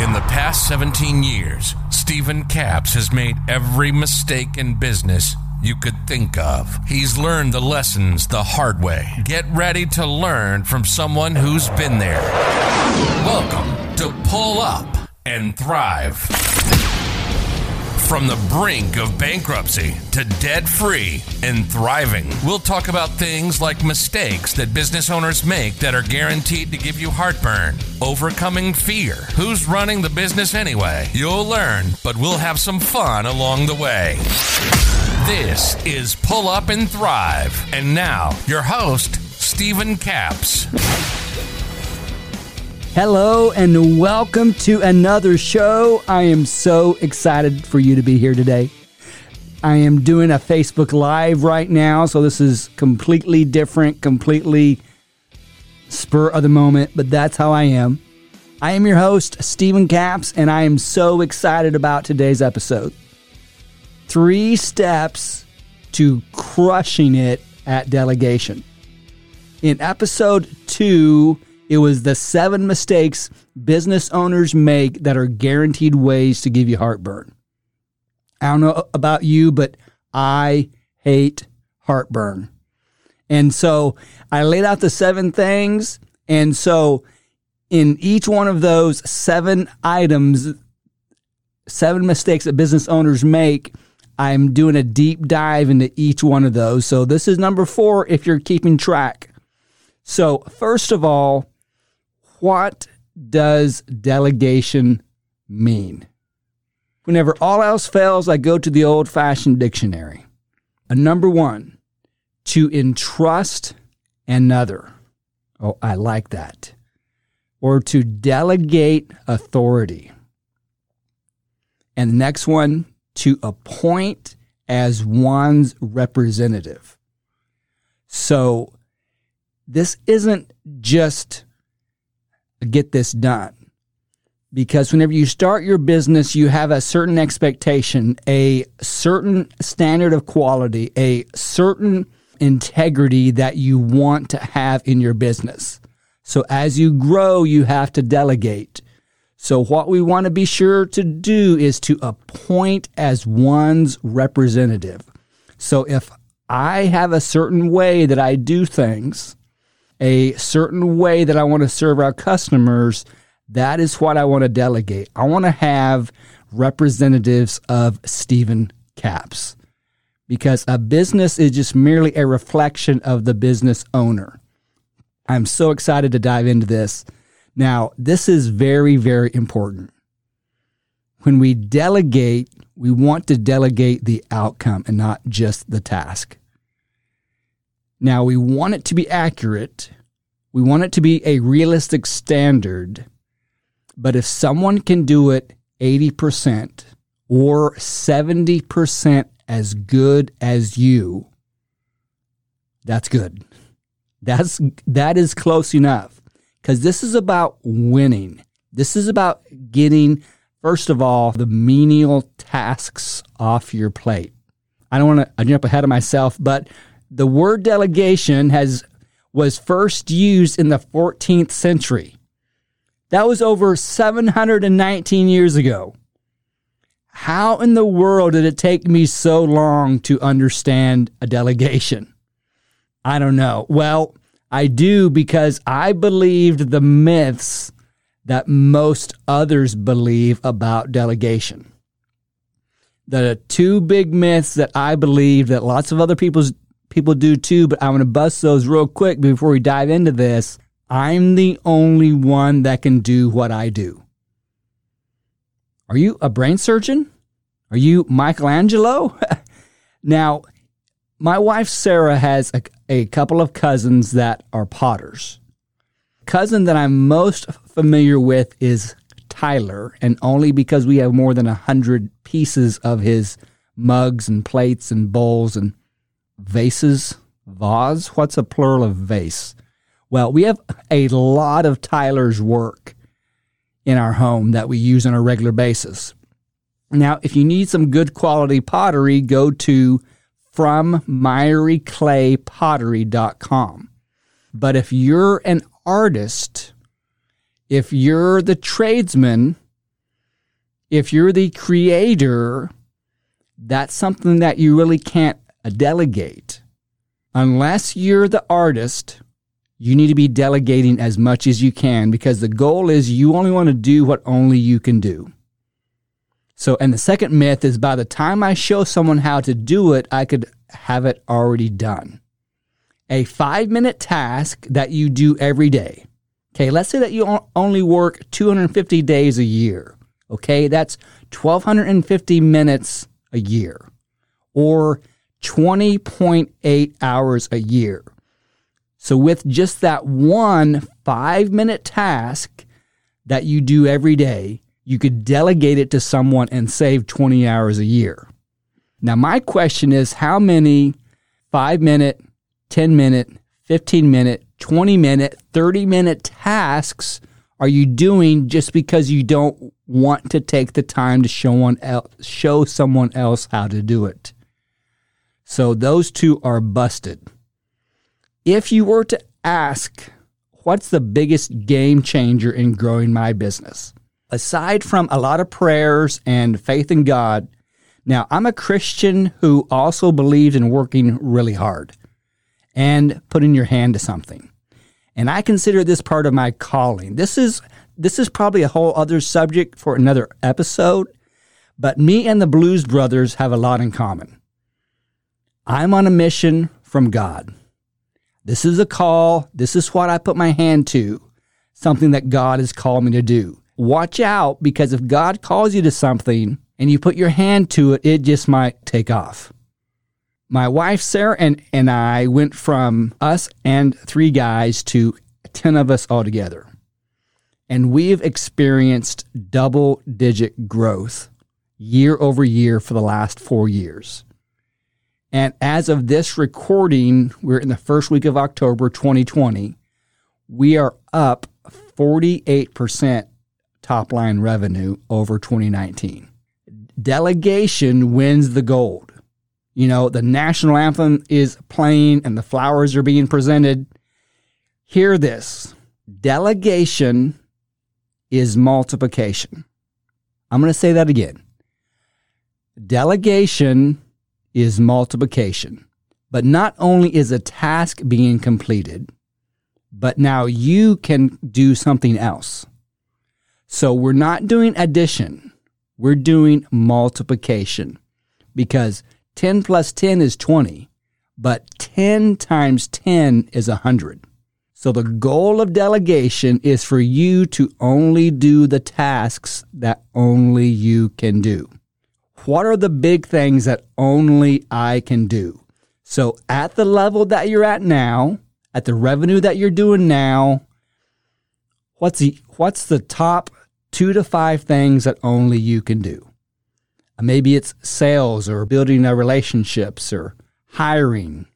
In the past 17 years, Stephen Caps has made every mistake in business you could think of. He's learned the lessons the hard way. Get ready to learn from someone who's been there. Welcome to Pull Up and Thrive. From the brink of bankruptcy to debt free and thriving, we'll talk about things like mistakes that business owners make that are guaranteed to give you heartburn, overcoming fear, who's running the business anyway. You'll learn, but we'll have some fun along the way. This is Pull Up and Thrive. And now, your host, Stephen Caps. Hello and welcome to another show. I am so excited for you to be here today. I am doing a Facebook Live right now, so this is completely different, completely spur of the moment, but that's how I am. I am your host, Stephen Caps, and I am so excited about today's episode. Three steps to crushing it at delegation. In episode two, it was the seven mistakes business owners make that are guaranteed ways to give you heartburn. I don't know about you, but I hate heartburn. And so I laid out the seven things. And so in each one of those seven items, seven mistakes that business owners make, I'm doing a deep dive into each one of those. So this is number four if you're keeping track. So, first of all, what does delegation mean? Whenever all else fails, I go to the old fashioned dictionary. A number one, to entrust another. Oh, I like that. Or to delegate authority. And the next one, to appoint as one's representative. So this isn't just get this done. Because whenever you start your business, you have a certain expectation, a certain standard of quality, a certain integrity that you want to have in your business. So as you grow, you have to delegate. So what we want to be sure to do is to appoint as one's representative. So if I have a certain way that I do things, a certain way that I want to serve our customers, that is what I want to delegate. I want to have representatives of Stephen Caps because a business is just merely a reflection of the business owner. I'm so excited to dive into this. Now, this is very, very important. When we delegate, we want to delegate the outcome and not just the task. Now, we want it to be accurate, we want it to be a realistic standard, but if someone can do it 80% or 70% as good as you, that's good. That's that is close enough cuz this is about winning. This is about getting first of all the menial tasks off your plate. I don't want to jump ahead of myself, but the word delegation has was first used in the 14th century. That was over 719 years ago. How in the world did it take me so long to understand a delegation? I don't know. Well, I do because I believed the myths that most others believe about delegation. The two big myths that I believe that lots of other people's people do too, but I'm going to bust those real quick before we dive into this. I'm the only one that can do what I do. Are you a brain surgeon? Are you Michelangelo? now, my wife Sarah has a, a, couple of cousins that are potters. Cousin that I'm most familiar with is Tyler, and only because we have more than a hundred pieces of his mugs and plates and bowls and vases, vase. What's a plural of vase? Well, we have a lot of Tyler's work in our home that we use on a regular basis. Now, if you need some good quality pottery, go to frommiryclaypottery.com. But if you're an artist, if you're the tradesman, If you're the creator, that's something that you really can't delegate. Unless you're the artist, you need to be delegating as much as you can because the goal is you only want to do what only you can do. So, and the second myth is by the time I show someone how to do it, I could have it already done. A five minute task that you do every day. Okay, let's say that you only work 250 days a year. Okay, that's 1,250 minutes a year or 20.8 hours a year. So, with just that one five minute task that you do every day, you could delegate it to someone and save 20 hours a year. Now, my question is how many five minute, 10 minute, 15 minute, 20 minute, 30 minute tasks are you doing just because you don't want to take the time to show, one else, show someone else how to do it? So those two are busted. If you were to ask, what's the biggest game changer in growing my business? Aside from a lot of prayers and faith in God, now I'm a Christian who also believes in working really hard and putting your hand to something. And I consider this part of my calling. This is this is probably a whole other subject for another episode, but me and the Blues Brothers have a lot in common. I'm on a mission from God. This is a call. This is what I put my hand to, something that God has called me to do. Watch out because if God calls you to something and you put your hand to it, it just might take off my wife Sarah and, and I went from us and three guys to 10 of us all together. And we've experienced double digit growth year over year for the last four years. And as of this recording, we're in the first week of October 2020. We are up 48% top line revenue over 2019. Delegation wins the gold you know, the national anthem is playing and the flowers are being presented. Hear this delegation is multiplication. I'm going to say that again. Delegation is multiplication. But not only is a task being completed, but now you can do something else. So we're not doing addition, we're doing multiplication because 10 plus 10 is 20, but 10 times 10 is 100. So the goal of delegation is for you to only do the tasks that only you can do. What are the big things that only I can do? So at the level that you're at now, at the revenue that you're doing now, what's the what's the top 2 to 5 things that only you can do? Maybe it's sales or building relationships or hiring,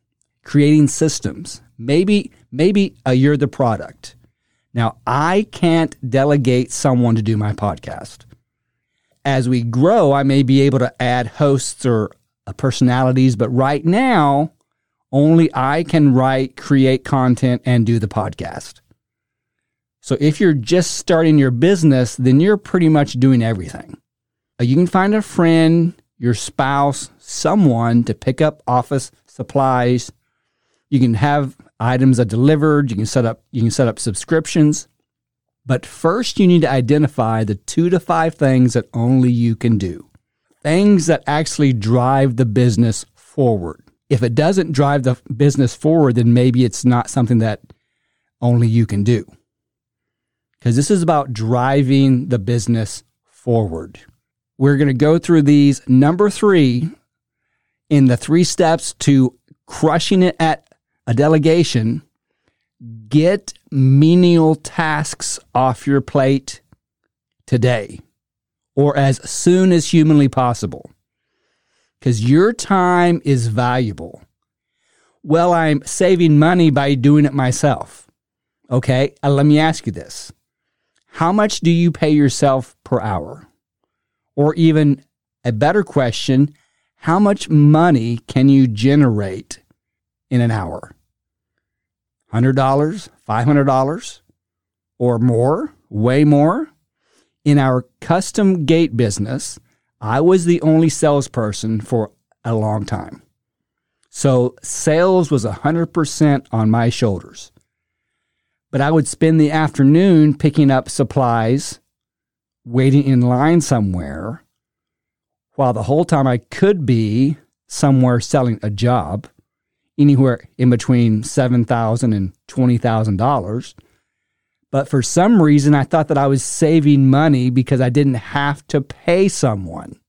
creating systems. Maybe maybe uh, you're the product. Now, I can't delegate someone to do my podcast. As we grow, I may be able to add hosts or uh, personalities, but right now, only I can write, create content, and do the podcast. So if you're just starting your business, then you're pretty much doing everything. Uh, you can find a friend, your spouse, someone to pick up office supplies. You can have items delivered. You can set up you can set up subscriptions. But first, you need to identify the two to five things that only you can do. Things that actually drive the business forward. If it doesn't drive the business forward, then maybe it's not something that only you can do. Because this is about driving the business forward. We're going to go through these. Number three, in the three steps to crushing it at a delegation, get menial tasks off your plate today or as soon as humanly possible because your time is valuable. Well, I'm saving money by doing it myself. Okay, uh, let me ask you this How much do you pay yourself per hour? Or even a better question, how much money can you generate in an hour? $100, $500, or more, way more? In our custom gate business, I was the only salesperson for a long time. So sales was 100% on my shoulders. But I would spend the afternoon picking up supplies, waiting in line somewhere, while the whole time I could be somewhere selling a job, anywhere in between $7,000 and $20,000. But for some reason, I thought that I was saving money because I didn't have to pay someone.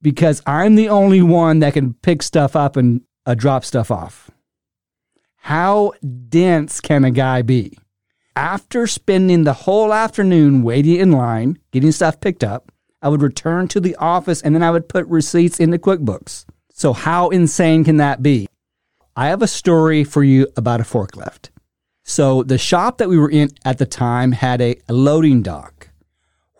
Because I'm the only one that can pick stuff up and uh, drop stuff off. How dense can a guy be? After spending the whole afternoon waiting in line, getting stuff picked up, I would return to the office and then I would put receipts into QuickBooks. So, how insane can that be? I have a story for you about a forklift. So, the shop that we were in at the time had a loading dock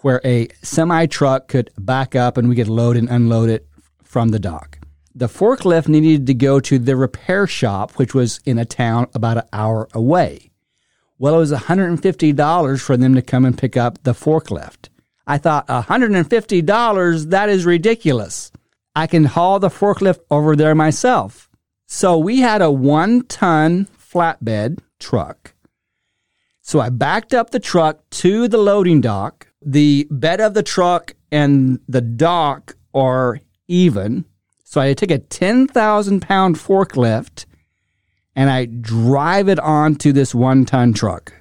where a semi truck could back up and we could load and unload it from the dock. The forklift needed to go to the repair shop, which was in a town about an hour away. Well, it was $150 for them to come and pick up the forklift. I thought, $150? That is ridiculous. I can haul the forklift over there myself. So we had a one ton flatbed truck. So I backed up the truck to the loading dock. The bed of the truck and the dock are even. So I take a 10,000 pound forklift and I drive it onto this one ton truck.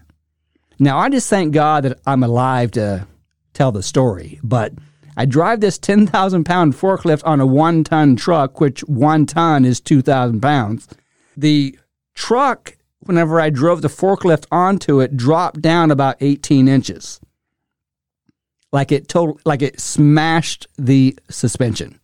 Now, I just thank God that I'm alive to tell the story, but I drive this 10,000 pound forklift on a one ton truck, which one ton is 2,000 pounds. The truck, whenever I drove the forklift onto it, dropped down about 18 inches. Like it total, like it smashed the suspension.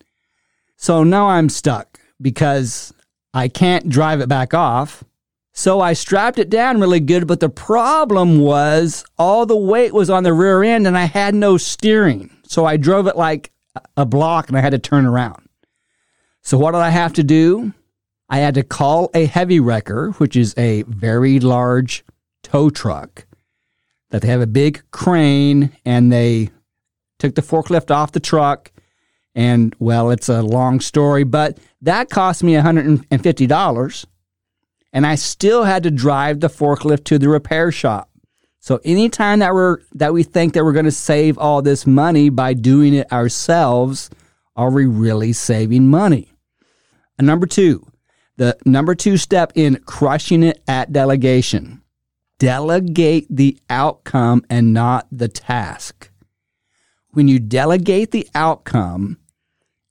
So now I'm stuck because I can't drive it back off. So I strapped it down really good, but the problem was all the weight was on the rear end and I had no steering. So I drove it like a block and I had to turn around. So what did I have to do? I had to call a heavy wrecker, which is a very large tow truck that they have a big crane and they took the forklift off the truck. And well, it's a long story, but that cost me $150. And I still had to drive the forklift to the repair shop. So anytime that we're that we think that we're going to save all this money by doing it ourselves, are we really saving money? And number 2, the number 2 step in crushing it at delegation. Delegate the outcome and not the task. When you delegate the outcome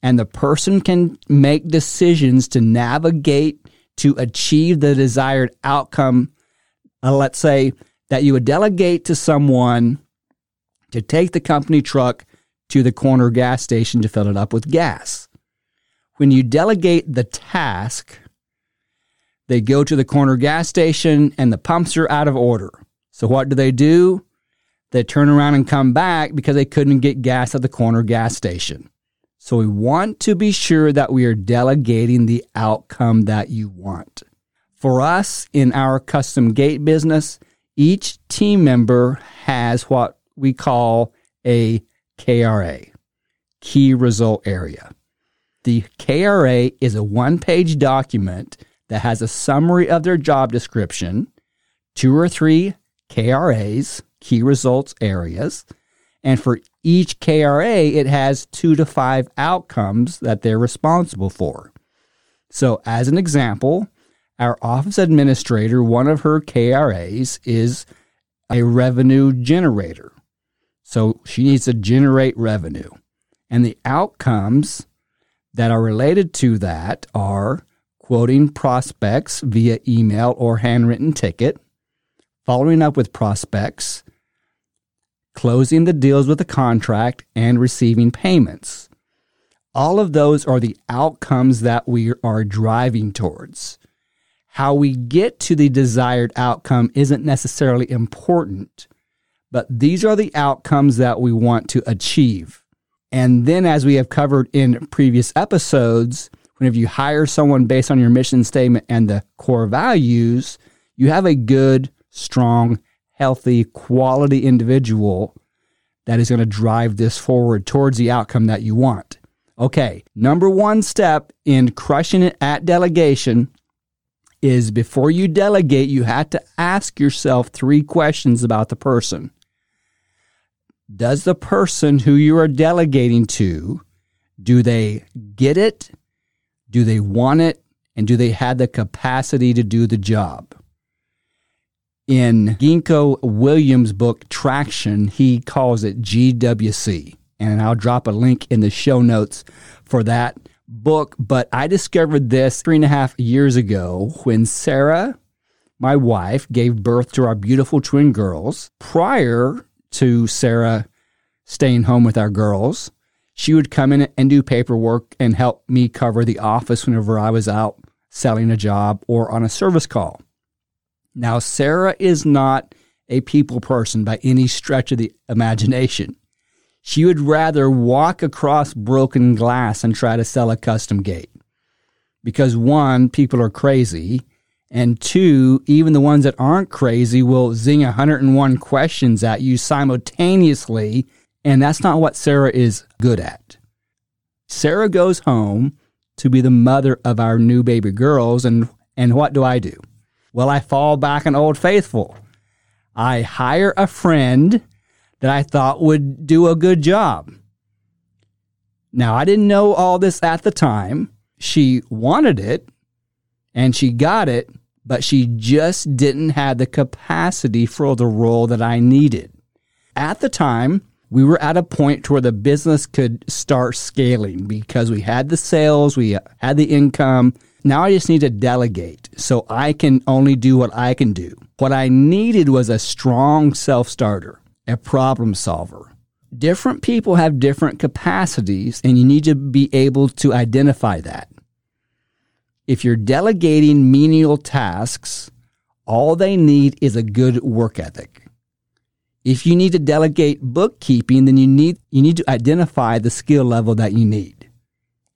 and the person can make decisions to navigate to achieve the desired outcome, uh, let's say that you would delegate to someone to take the company truck to the corner gas station to fill it up with gas. When you delegate the task, they go to the corner gas station and the pumps are out of order. So what do they do? They turn around and come back because they couldn't get gas at the corner gas station. So we want to be sure that we are delegating the outcome that you want. For us in our custom gate business, each team member has what we call a KRA, key result area. The KRA is a one page document that has a summary of their job description, two or three KRAs, key results areas, and for each KRA, it has two to five outcomes that they're responsible for. So, as an example, our office administrator, one of her KRAs is a revenue generator. So she needs to generate revenue. And the outcomes that are related to that are quoting prospects via email or handwritten ticket, following up with prospects, closing the deals with the contract, and receiving payments. All of those are the outcomes that we are driving towards. How we get to the desired outcome isn't necessarily important, but these are the outcomes that we want to achieve. And then, as we have covered in previous episodes, whenever you hire someone based on your mission statement and the core values, you have a good, strong, healthy, quality individual that is going to drive this forward towards the outcome that you want. Okay, number one step in crushing it at delegation is before you delegate, you have to ask yourself three questions about the person. Does the person who you are delegating to, do they get it? Do they want it? And do they have the capacity to do the job? In Gino Wickman's book Traction, he calls it GWC. And I'll drop a link in the show notes for that book. But I discovered this three and a half years ago when Sarah, my wife, gave birth to our beautiful twin girls. Prior to Sarah staying home with our girls, she would come in and do paperwork and help me cover the office whenever I was out selling a job or on a service call. Now, Sarah is not a people person by any stretch of the imagination. She would rather walk across broken glass and try to sell a custom gate. Because one, people are crazy, and two, even the ones that aren't crazy will zing 101 questions at you simultaneously, and that's not what Sarah is good at. Sarah goes home to be the mother of our new baby girls, and, and what do I do? Well, I fall back on Old Faithful. I hire a friend that I thought would do a good job. Now, I didn't know all this at the time. She wanted it and she got it, but she just didn't have the capacity for the role that I needed. At the time, we were at a point where the business could start scaling because we had the sales, we had the income, now I just need to delegate so I can only do what I can do. What I needed was a strong self starter, a problem solver. Different people have different capacities, and you need to be able to identify that. If you're delegating menial tasks, all they need is a good work ethic. If you need to delegate bookkeeping, then you need, you need to identify the skill level that you need.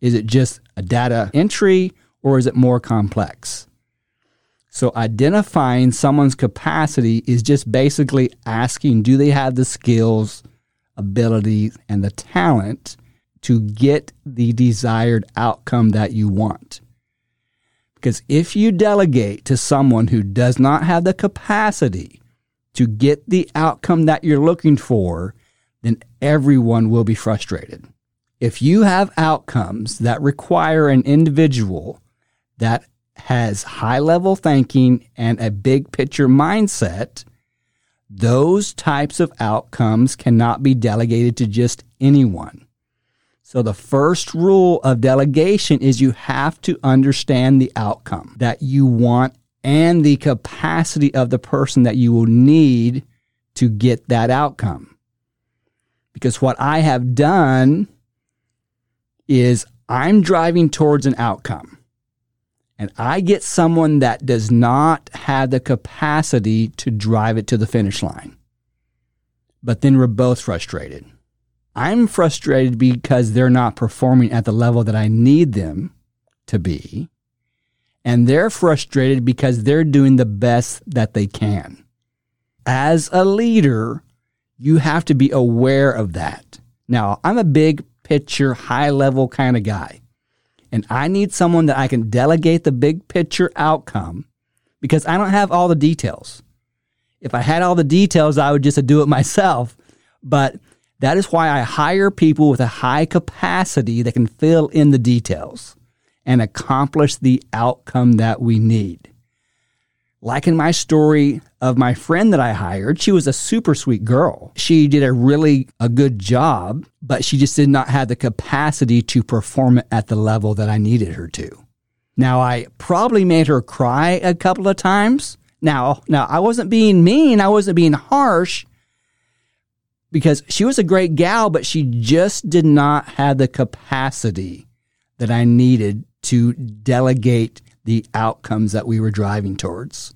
Is it just a data entry or is it more complex? So, identifying someone's capacity is just basically asking do they have the skills, abilities, and the talent to get the desired outcome that you want? Because if you delegate to someone who does not have the capacity to get the outcome that you're looking for, then everyone will be frustrated. If you have outcomes that require an individual that has high level thinking and a big picture mindset, those types of outcomes cannot be delegated to just anyone. So, the first rule of delegation is you have to understand the outcome that you want and the capacity of the person that you will need to get that outcome. Because what I have done is I'm driving towards an outcome and I get someone that does not have the capacity to drive it to the finish line. But then we're both frustrated. I'm frustrated because they're not performing at the level that I need them to be. And they're frustrated because they're doing the best that they can. As a leader, you have to be aware of that. Now, I'm a big picture, high level kind of guy and I need someone that I can delegate the big picture outcome because I don't have all the details. If I had all the details, I would just do it myself. But that is why I hire people with a high capacity that can fill in the details and accomplish the outcome that we need. Like in my story of my friend that I hired, she was a super sweet girl. She did a really a good job, but she just did not have the capacity to perform at the level that I needed her to. Now I probably made her cry a couple of times. Now, now I wasn't being mean, I wasn't being harsh because she was a great gal, but she just did not have the capacity that I needed to delegate the outcomes that we were driving towards.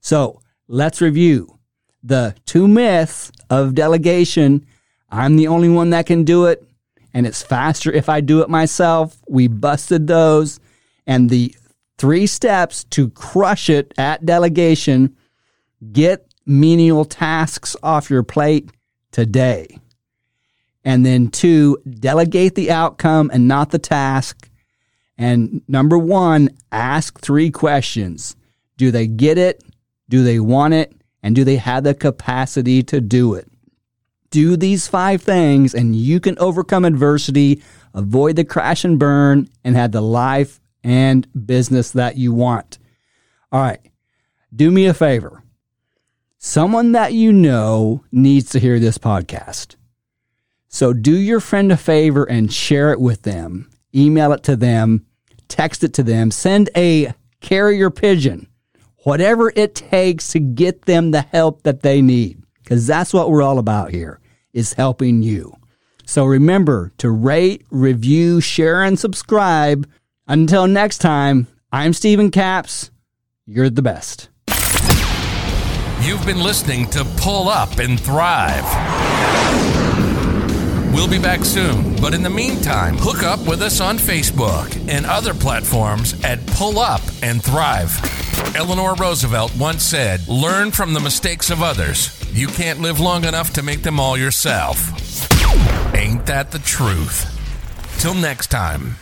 So let's review the two myths of delegation. I'm the only one that can do it, and it's faster if I do it myself. We busted those. And the three steps to crush it at delegation get menial tasks off your plate today. And then two, delegate the outcome and not the task. And number one, ask three questions. Do they get it? Do they want it? And do they have the capacity to do it? Do these five things and you can overcome adversity, avoid the crash and burn, and have the life and business that you want. All right. Do me a favor. Someone that you know needs to hear this podcast. So do your friend a favor and share it with them. Email it to them, text it to them, send a carrier pigeon, whatever it takes to get them the help that they need. Because that's what we're all about here is helping you. So remember to rate, review, share, and subscribe. Until next time, I'm Stephen Caps. You're the best. You've been listening to Pull Up and Thrive. We'll be back soon, but in the meantime, hook up with us on Facebook and other platforms at Pull Up and Thrive. Eleanor Roosevelt once said, Learn from the mistakes of others. You can't live long enough to make them all yourself. Ain't that the truth? Till next time.